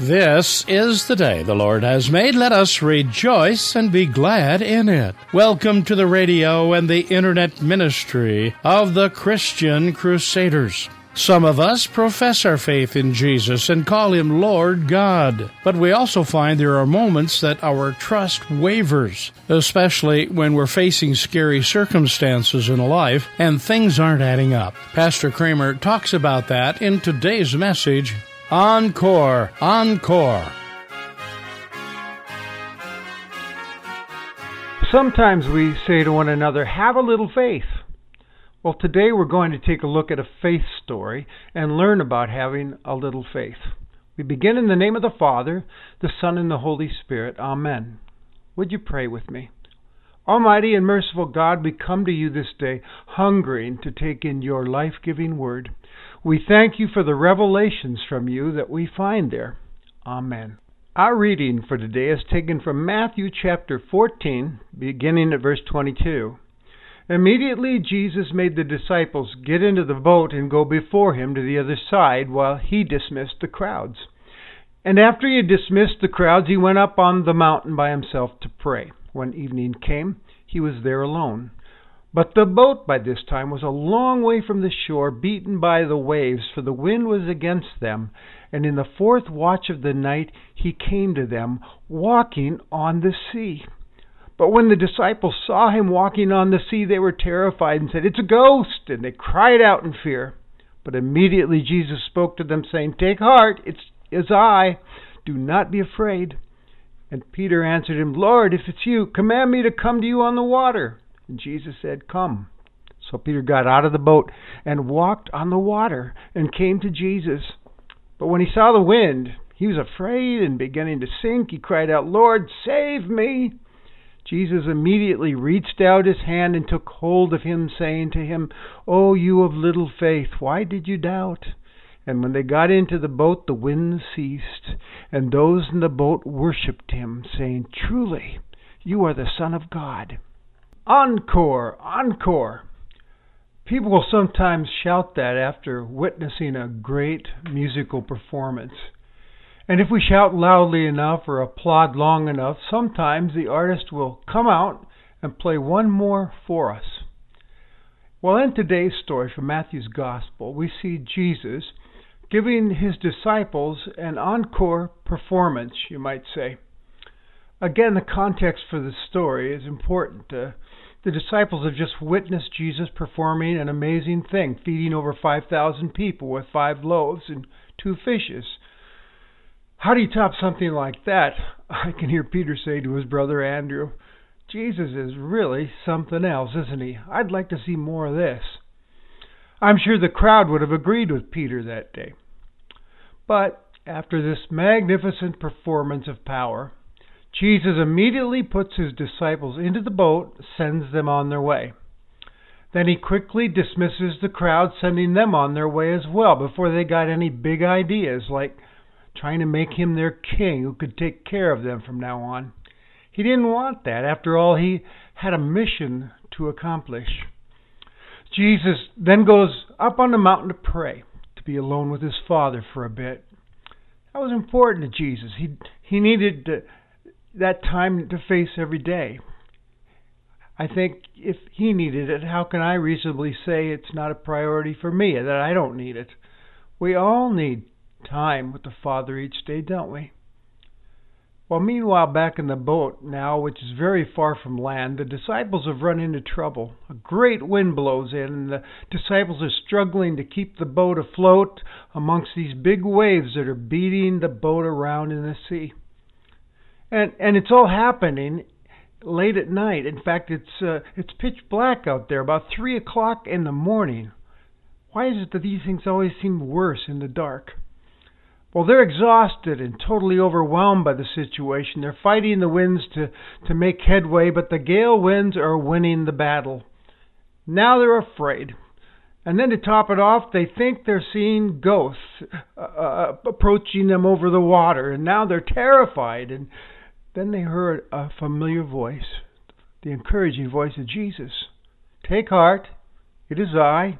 This is the day the Lord has made. Let us rejoice and be glad in it. Welcome to the radio and the internet ministry of the Christian Crusaders. Some of us profess our faith in Jesus and call him Lord God, but we also find there are moments that our trust wavers, especially when we're facing scary circumstances in life and things aren't adding up. Pastor Kramer talks about that in today's message Encore, encore. Sometimes we say to one another, have a little faith. Well, today we're going to take a look at a faith story and learn about having a little faith. We begin in the name of the Father, the Son, and the Holy Spirit. Amen. Would you pray with me? Almighty and merciful God, we come to you this day hungering to take in your life giving word. We thank you for the revelations from you that we find there. Amen. Our reading for today is taken from Matthew chapter 14, beginning at verse 22. Immediately Jesus made the disciples get into the boat and go before him to the other side while he dismissed the crowds. And after he had dismissed the crowds, he went up on the mountain by himself to pray. When evening came, he was there alone. But the boat by this time was a long way from the shore, beaten by the waves, for the wind was against them. And in the fourth watch of the night he came to them, walking on the sea. But when the disciples saw him walking on the sea, they were terrified and said, It's a ghost! And they cried out in fear. But immediately Jesus spoke to them, saying, Take heart, it is I. Do not be afraid. And Peter answered him, Lord, if it's you, command me to come to you on the water. And Jesus said, Come. So Peter got out of the boat and walked on the water and came to Jesus. But when he saw the wind, he was afraid and beginning to sink. He cried out, Lord, save me. Jesus immediately reached out his hand and took hold of him, saying to him, O oh, you of little faith, why did you doubt? And when they got into the boat, the wind ceased, and those in the boat worshipped him, saying, Truly, you are the Son of God. Encore! Encore! People will sometimes shout that after witnessing a great musical performance. And if we shout loudly enough or applaud long enough, sometimes the artist will come out and play one more for us. Well, in today's story from Matthew's Gospel, we see Jesus giving his disciples an encore performance, you might say. Again, the context for the story is important. Uh, the disciples have just witnessed Jesus performing an amazing thing, feeding over 5,000 people with five loaves and two fishes. How do you top something like that? I can hear Peter say to his brother Andrew, Jesus is really something else, isn't he? I'd like to see more of this. I'm sure the crowd would have agreed with Peter that day. But after this magnificent performance of power, Jesus immediately puts his disciples into the boat, sends them on their way. Then he quickly dismisses the crowd, sending them on their way as well, before they got any big ideas like trying to make him their king who could take care of them from now on. He didn't want that. After all, he had a mission to accomplish. Jesus then goes up on the mountain to pray, to be alone with his Father for a bit. That was important to Jesus. He he needed to, that time to face every day. I think if he needed it, how can I reasonably say it's not a priority for me, that I don't need it? We all need time with the Father each day, don't we? Well, meanwhile, back in the boat now, which is very far from land, the disciples have run into trouble. A great wind blows in, and the disciples are struggling to keep the boat afloat amongst these big waves that are beating the boat around in the sea. And and it's all happening late at night. In fact, it's uh, it's pitch black out there, about three o'clock in the morning. Why is it that these things always seem worse in the dark? Well, they're exhausted and totally overwhelmed by the situation. They're fighting the winds to, to make headway, but the gale winds are winning the battle. Now they're afraid. And then to top it off, they think they're seeing ghosts uh, uh, approaching them over the water, and now they're terrified. And then they heard a familiar voice, the encouraging voice of Jesus. Take heart, it is I.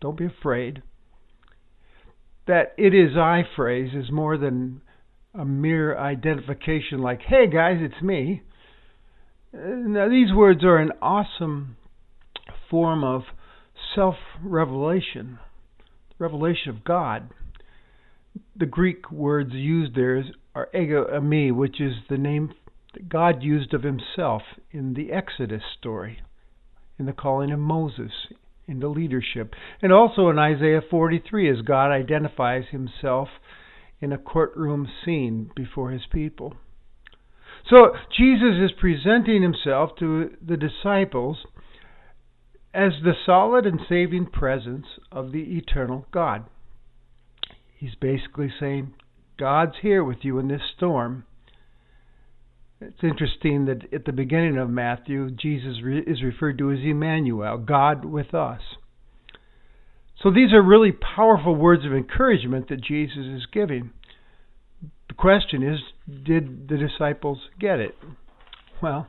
Don't be afraid that it is I phrase is more than a mere identification like, hey guys, it's me. Now, these words are an awesome form of self revelation, revelation of God. The Greek words used there are ego eimi, which is the name that God used of himself in the Exodus story, in the calling of Moses into leadership, and also in Isaiah 43 as God identifies himself in a courtroom scene before his people. So Jesus is presenting himself to the disciples as the solid and saving presence of the eternal God. He's basically saying, God's here with you in this storm. It's interesting that at the beginning of Matthew, Jesus is referred to as Emmanuel, God with us. So these are really powerful words of encouragement that Jesus is giving. The question is, did the disciples get it? Well,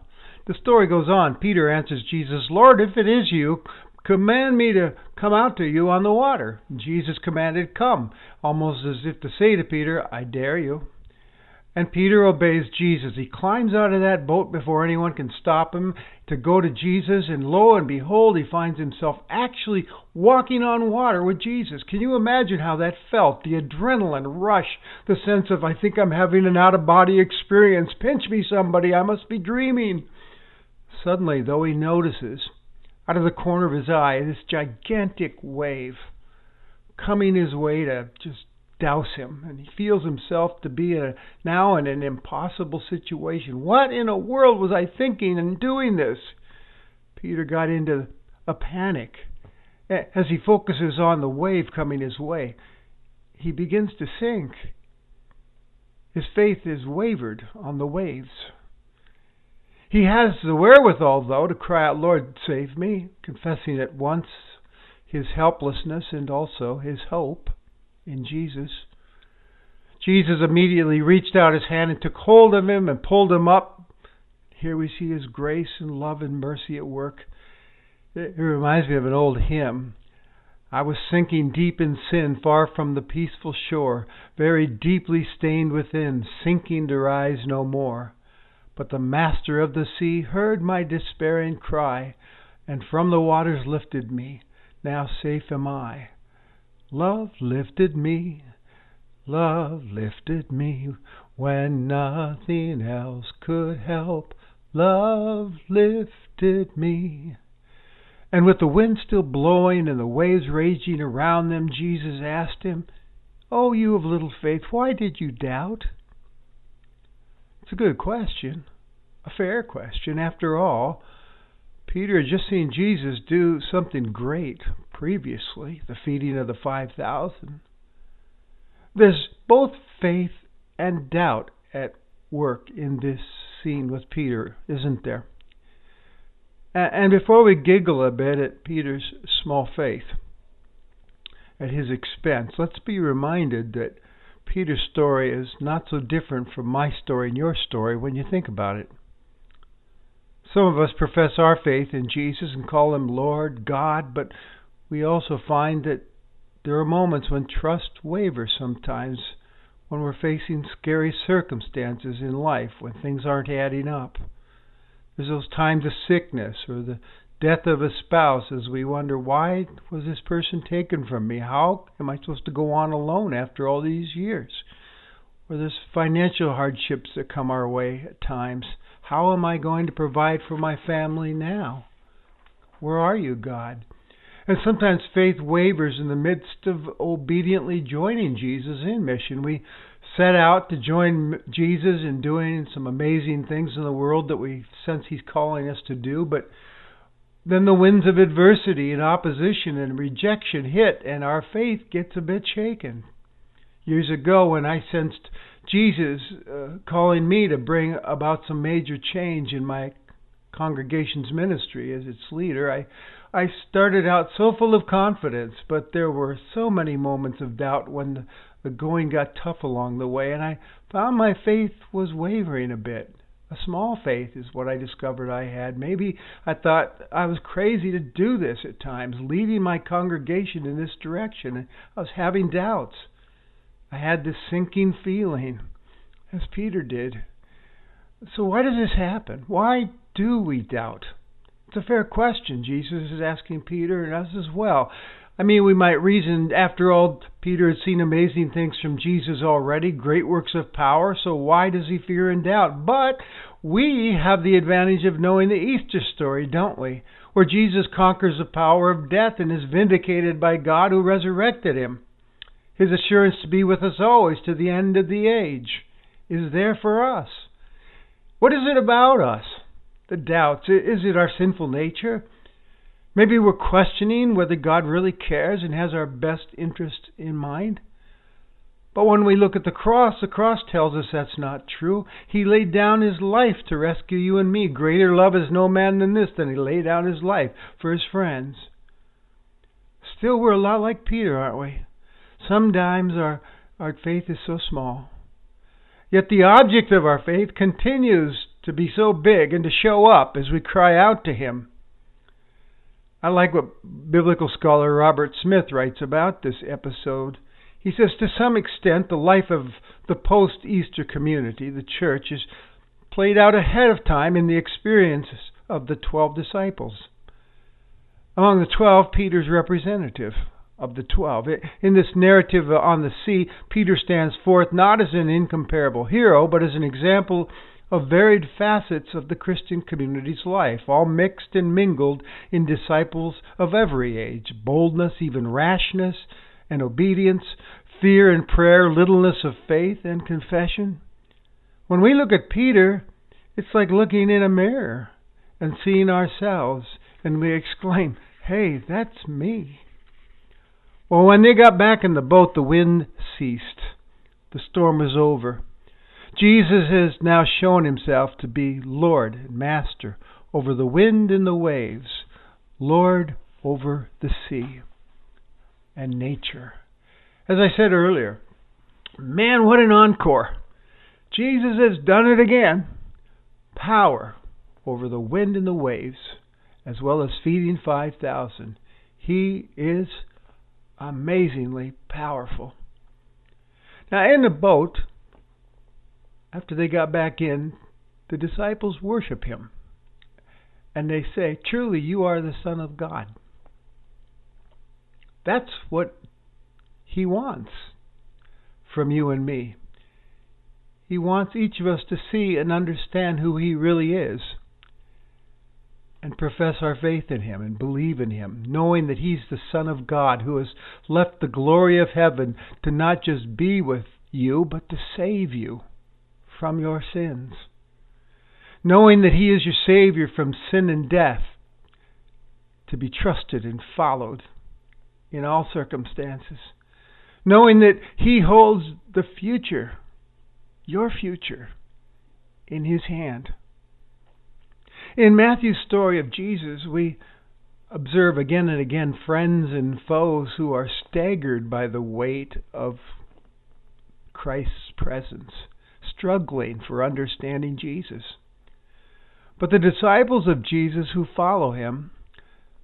the story goes on. Peter answers Jesus, Lord, if it is you, command me to come out to you on the water. Jesus commanded, Come, almost as if to say to Peter, I dare you. And Peter obeys Jesus. He climbs out of that boat before anyone can stop him to go to Jesus, and lo and behold, he finds himself actually walking on water with Jesus. Can you imagine how that felt? The adrenaline rush, the sense of, I think I'm having an out of body experience. Pinch me, somebody, I must be dreaming. Suddenly, though, he notices, out of the corner of his eye, this gigantic wave coming his way to just douse him, and he feels himself to be a, now in an impossible situation. What in the world was I thinking in doing this? Peter got into a panic. As he focuses on the wave coming his way, he begins to sink. His faith is wavered on the waves. He has the wherewithal, though, to cry out, Lord, save me, confessing at once his helplessness and also his hope in Jesus. Jesus immediately reached out his hand and took hold of him and pulled him up. Here we see his grace and love and mercy at work. It reminds me of an old hymn. I was sinking deep in sin, far from the peaceful shore, very deeply stained within, sinking to rise no more. But the Master of the sea heard my despairing cry, and from the waters lifted me. Now safe am I. Love lifted me, love lifted me when nothing else could help. Love lifted me. And with the wind still blowing and the waves raging around them, Jesus asked him, Oh, you of little faith, why did you doubt? It's a good question, a fair question. After all, Peter had just seen Jesus do something great previously, the feeding of the 5,000. There's both faith and doubt at work in this scene with Peter, isn't there? And before we giggle a bit at Peter's small faith, at his expense, let's be reminded that Peter's story is not so different from my story and your story when you think about it. Some of us profess our faith in Jesus and call him Lord, God, but we also find that there are moments when trust wavers sometimes when we're facing scary circumstances in life, when things aren't adding up. There's those times of sickness or the death of a spouse as we wonder, why was this person taken from me? How am I supposed to go on alone after all these years? Or there's financial hardships that come our way at times. How am I going to provide for my family now? Where are you, God? And sometimes faith wavers in the midst of obediently joining Jesus in mission. We set out to join Jesus in doing some amazing things in the world that we sense He's calling us to do, but then the winds of adversity and opposition and rejection hit, and our faith gets a bit shaken. Years ago, when I sensed Jesus uh, calling me to bring about some major change in my congregation's ministry as its leader. I I started out so full of confidence, but there were so many moments of doubt when the, the going got tough along the way, and I found my faith was wavering a bit. A small faith is what I discovered I had. Maybe I thought I was crazy to do this at times, leading my congregation in this direction. I was having doubts. I had this sinking feeling. as Peter did. So, why does this happen? Why do we doubt? It's a fair question. Jesus is asking Peter and us as well. I mean, we might reason, after all, Peter had seen amazing things from Jesus already, great works of power, so why does he fear and doubt? But we have the advantage of knowing the Easter story, don't we? Where Jesus conquers the power of death and is vindicated by God who resurrected him. His assurance to be with us always to the end of the age is there for us. What is it about us? The doubts. Is it our sinful nature? Maybe we're questioning whether God really cares and has our best interest in mind. But when we look at the cross, the cross tells us that's not true. He laid down his life to rescue you and me. Greater love is no man than this, than he laid down his life for his friends. Still, we're a lot like Peter, aren't we? Sometimes our, our faith is so small. Yet the object of our faith continues to be so big and to show up as we cry out to Him. I like what biblical scholar Robert Smith writes about this episode. He says, to some extent, the life of the post Easter community, the church, is played out ahead of time in the experiences of the twelve disciples. Among the twelve, Peter's representative of the twelve. In this narrative on the sea, Peter stands forth not as an incomparable hero, but as an example of varied facets of the Christian community's life, all mixed and mingled in disciples of every age boldness, even rashness and obedience, fear and prayer, littleness of faith and confession. When we look at Peter, it's like looking in a mirror and seeing ourselves, and we exclaim, Hey, that's me. Well, when they got back in the boat, the wind ceased. The storm was over. Jesus has now shown himself to be Lord and Master over the wind and the waves, Lord over the sea and nature. As I said earlier, man, what an encore! Jesus has done it again. Power over the wind and the waves, as well as feeding 5,000. He is amazingly powerful. Now, in the boat, after they got back in, the disciples worship him. And they say, Truly, you are the Son of God. That's what he wants from you and me. He wants each of us to see and understand who he really is and profess our faith in Him and believe in Him, knowing that He's the Son of God who has left the glory of heaven to not just be with you, but to save you from your sins. Knowing that He is your Savior from sin and death, to be trusted and followed in all circumstances. Knowing that He holds the future, your future, in His hand. In Matthew's story of Jesus, we observe again and again friends and foes who are staggered by the weight of Christ's presence, struggling for understanding Jesus. But the disciples of Jesus who follow him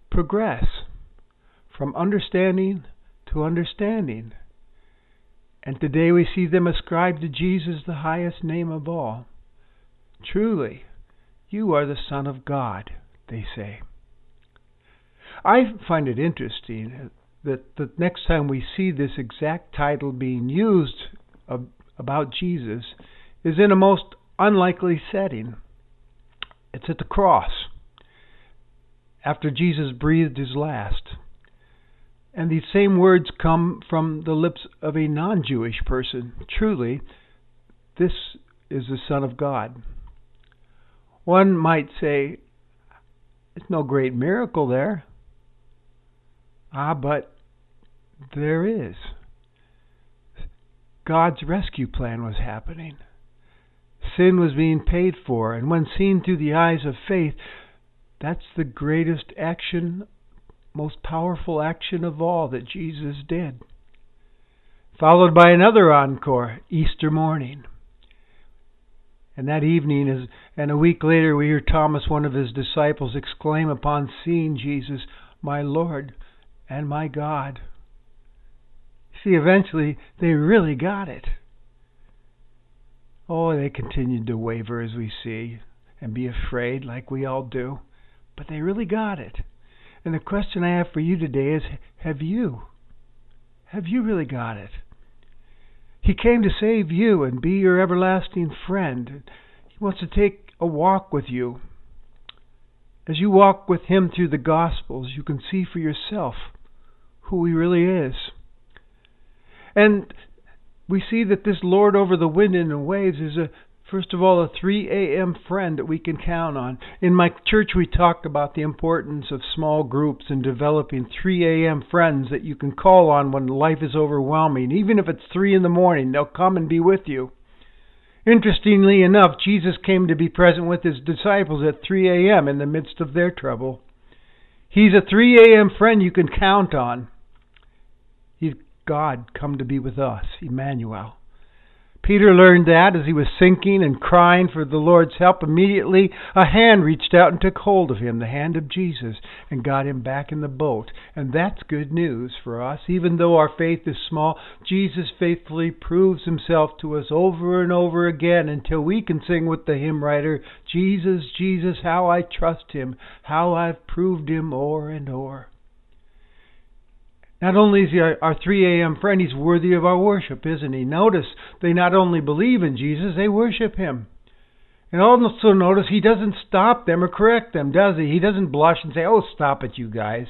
progress from understanding to understanding. And today we see them ascribe to Jesus the highest name of all. Truly, you are the Son of God, they say. I find it interesting that the next time we see this exact title being used about Jesus is in a most unlikely setting. It's at the cross, after Jesus breathed his last. And these same words come from the lips of a non Jewish person. Truly, this is the Son of God. One might say, it's no great miracle there. Ah, but there is. God's rescue plan was happening. Sin was being paid for, and when seen through the eyes of faith, that's the greatest action, most powerful action of all that Jesus did. Followed by another encore, Easter morning. And that evening, as, and a week later, we hear Thomas, one of his disciples, exclaim upon seeing Jesus, My Lord and my God. See, eventually, they really got it. Oh, they continued to waver as we see and be afraid like we all do, but they really got it. And the question I have for you today is have you? Have you really got it? He came to save you and be your everlasting friend. He wants to take a walk with you. As you walk with Him through the Gospels, you can see for yourself who He really is. And we see that this Lord over the wind and the waves is a First of all, a 3 a.m. friend that we can count on. In my church, we talk about the importance of small groups and developing 3 a.m. friends that you can call on when life is overwhelming. Even if it's 3 in the morning, they'll come and be with you. Interestingly enough, Jesus came to be present with his disciples at 3 a.m. in the midst of their trouble. He's a 3 a.m. friend you can count on. God come to be with us, Emmanuel. Peter learned that as he was sinking and crying for the Lord's help. Immediately, a hand reached out and took hold of him, the hand of Jesus, and got him back in the boat. And that's good news for us. Even though our faith is small, Jesus faithfully proves himself to us over and over again until we can sing with the hymn writer Jesus, Jesus, how I trust him, how I've proved him o'er and o'er. Not only is he our, our 3 a.m. friend, he's worthy of our worship, isn't he? Notice they not only believe in Jesus, they worship him. And also notice he doesn't stop them or correct them, does he? He doesn't blush and say, Oh, stop it, you guys.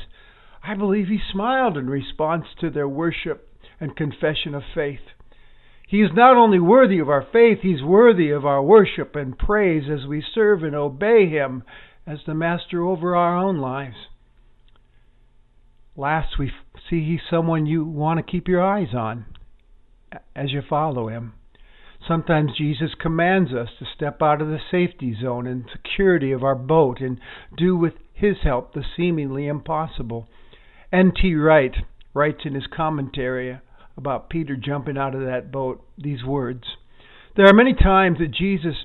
I believe he smiled in response to their worship and confession of faith. He is not only worthy of our faith, he's worthy of our worship and praise as we serve and obey him as the master over our own lives. Last, we see he's someone you want to keep your eyes on as you follow him. Sometimes Jesus commands us to step out of the safety zone and security of our boat and do with his help the seemingly impossible. N.T. Wright writes in his commentary about Peter jumping out of that boat these words There are many times that Jesus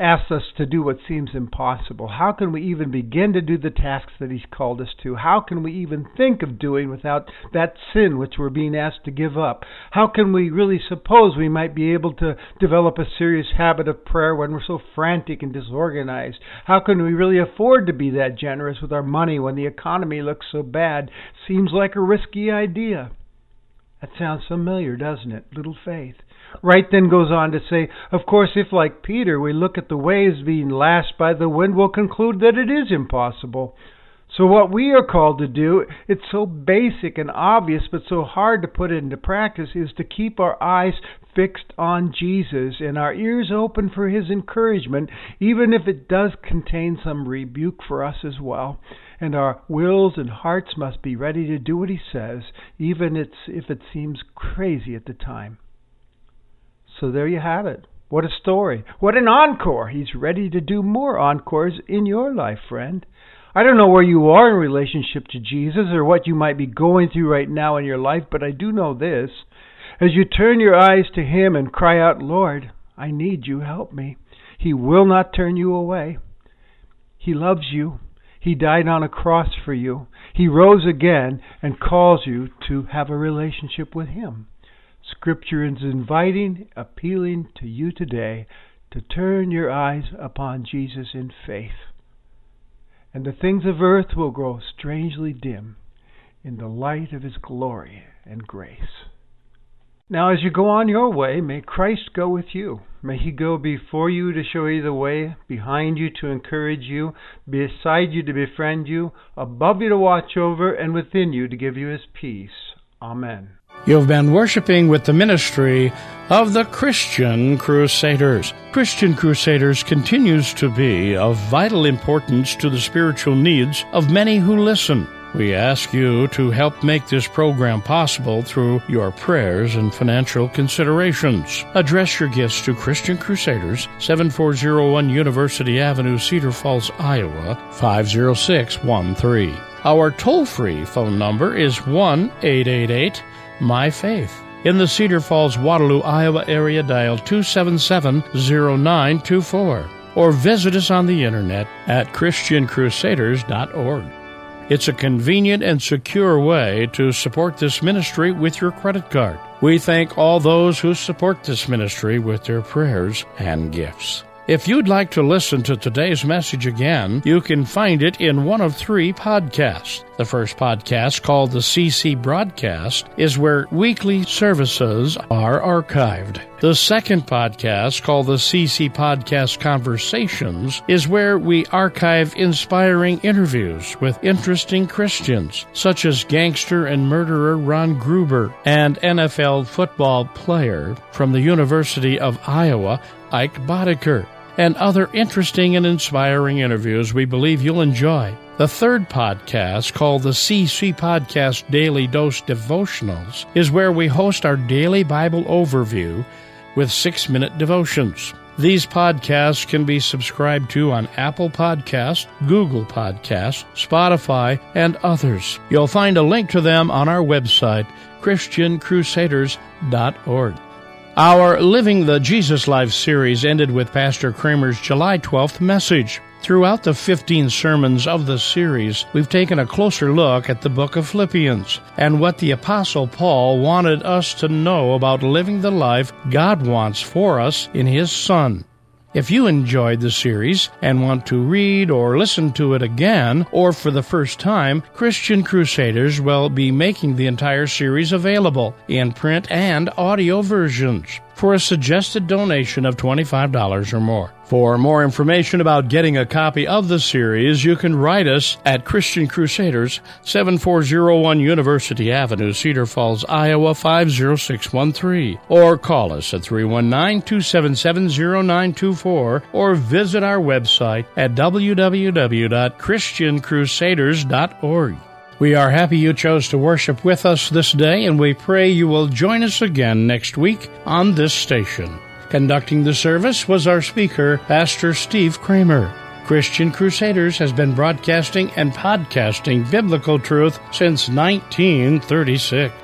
asks us to do what seems impossible. How can we even begin to do the tasks that He's called us to? How can we even think of doing without that sin which we're being asked to give up? How can we really suppose we might be able to develop a serious habit of prayer when we're so frantic and disorganized? How can we really afford to be that generous with our money when the economy looks so bad? Seems like a risky idea. That sounds familiar, doesn't it? Little faith. Wright then goes on to say, Of course, if like Peter we look at the waves being lashed by the wind, we'll conclude that it is impossible. So, what we are called to do, it's so basic and obvious, but so hard to put into practice, is to keep our eyes fixed on Jesus and our ears open for His encouragement, even if it does contain some rebuke for us as well. And our wills and hearts must be ready to do what He says, even if it seems crazy at the time. So there you have it. What a story. What an encore. He's ready to do more encores in your life, friend. I don't know where you are in relationship to Jesus or what you might be going through right now in your life, but I do know this. As you turn your eyes to Him and cry out, Lord, I need you, help me, He will not turn you away. He loves you. He died on a cross for you. He rose again and calls you to have a relationship with Him. Scripture is inviting, appealing to you today to turn your eyes upon Jesus in faith. And the things of earth will grow strangely dim in the light of His glory and grace. Now, as you go on your way, may Christ go with you. May He go before you to show you the way, behind you to encourage you, beside you to befriend you, above you to watch over, and within you to give you His peace. Amen. You've been worshiping with the ministry of the Christian Crusaders. Christian Crusaders continues to be of vital importance to the spiritual needs of many who listen. We ask you to help make this program possible through your prayers and financial considerations. Address your gifts to Christian Crusaders, 7401 University Avenue, Cedar Falls, Iowa, 50613. Our toll free phone number is 1 888 my Faith. In the Cedar Falls, Waterloo, Iowa area, dial 277 0924 or visit us on the internet at ChristianCrusaders.org. It's a convenient and secure way to support this ministry with your credit card. We thank all those who support this ministry with their prayers and gifts. If you'd like to listen to today's message again, you can find it in one of three podcasts. The first podcast, called the CC Broadcast, is where weekly services are archived. The second podcast, called the CC Podcast Conversations, is where we archive inspiring interviews with interesting Christians, such as gangster and murderer Ron Gruber and NFL football player from the University of Iowa, Ike Boettger and other interesting and inspiring interviews we believe you'll enjoy. The third podcast, called the CC Podcast Daily Dose Devotionals, is where we host our daily Bible overview with six minute devotions. These podcasts can be subscribed to on Apple Podcast, Google Podcast, Spotify, and others. You'll find a link to them on our website, ChristianCrusaders.org. Our Living the Jesus Life series ended with Pastor Kramer's July 12th message. Throughout the 15 sermons of the series, we've taken a closer look at the book of Philippians and what the Apostle Paul wanted us to know about living the life God wants for us in His Son. If you enjoyed the series and want to read or listen to it again or for the first time, Christian Crusaders will be making the entire series available in print and audio versions for a suggested donation of $25 or more. For more information about getting a copy of the series, you can write us at Christian Crusaders, 7401 University Avenue, Cedar Falls, Iowa 50613, or call us at 319 277 0924 or visit our website at www.christiancrusaders.org. We are happy you chose to worship with us this day, and we pray you will join us again next week on this station. Conducting the service was our speaker, Pastor Steve Kramer. Christian Crusaders has been broadcasting and podcasting biblical truth since 1936.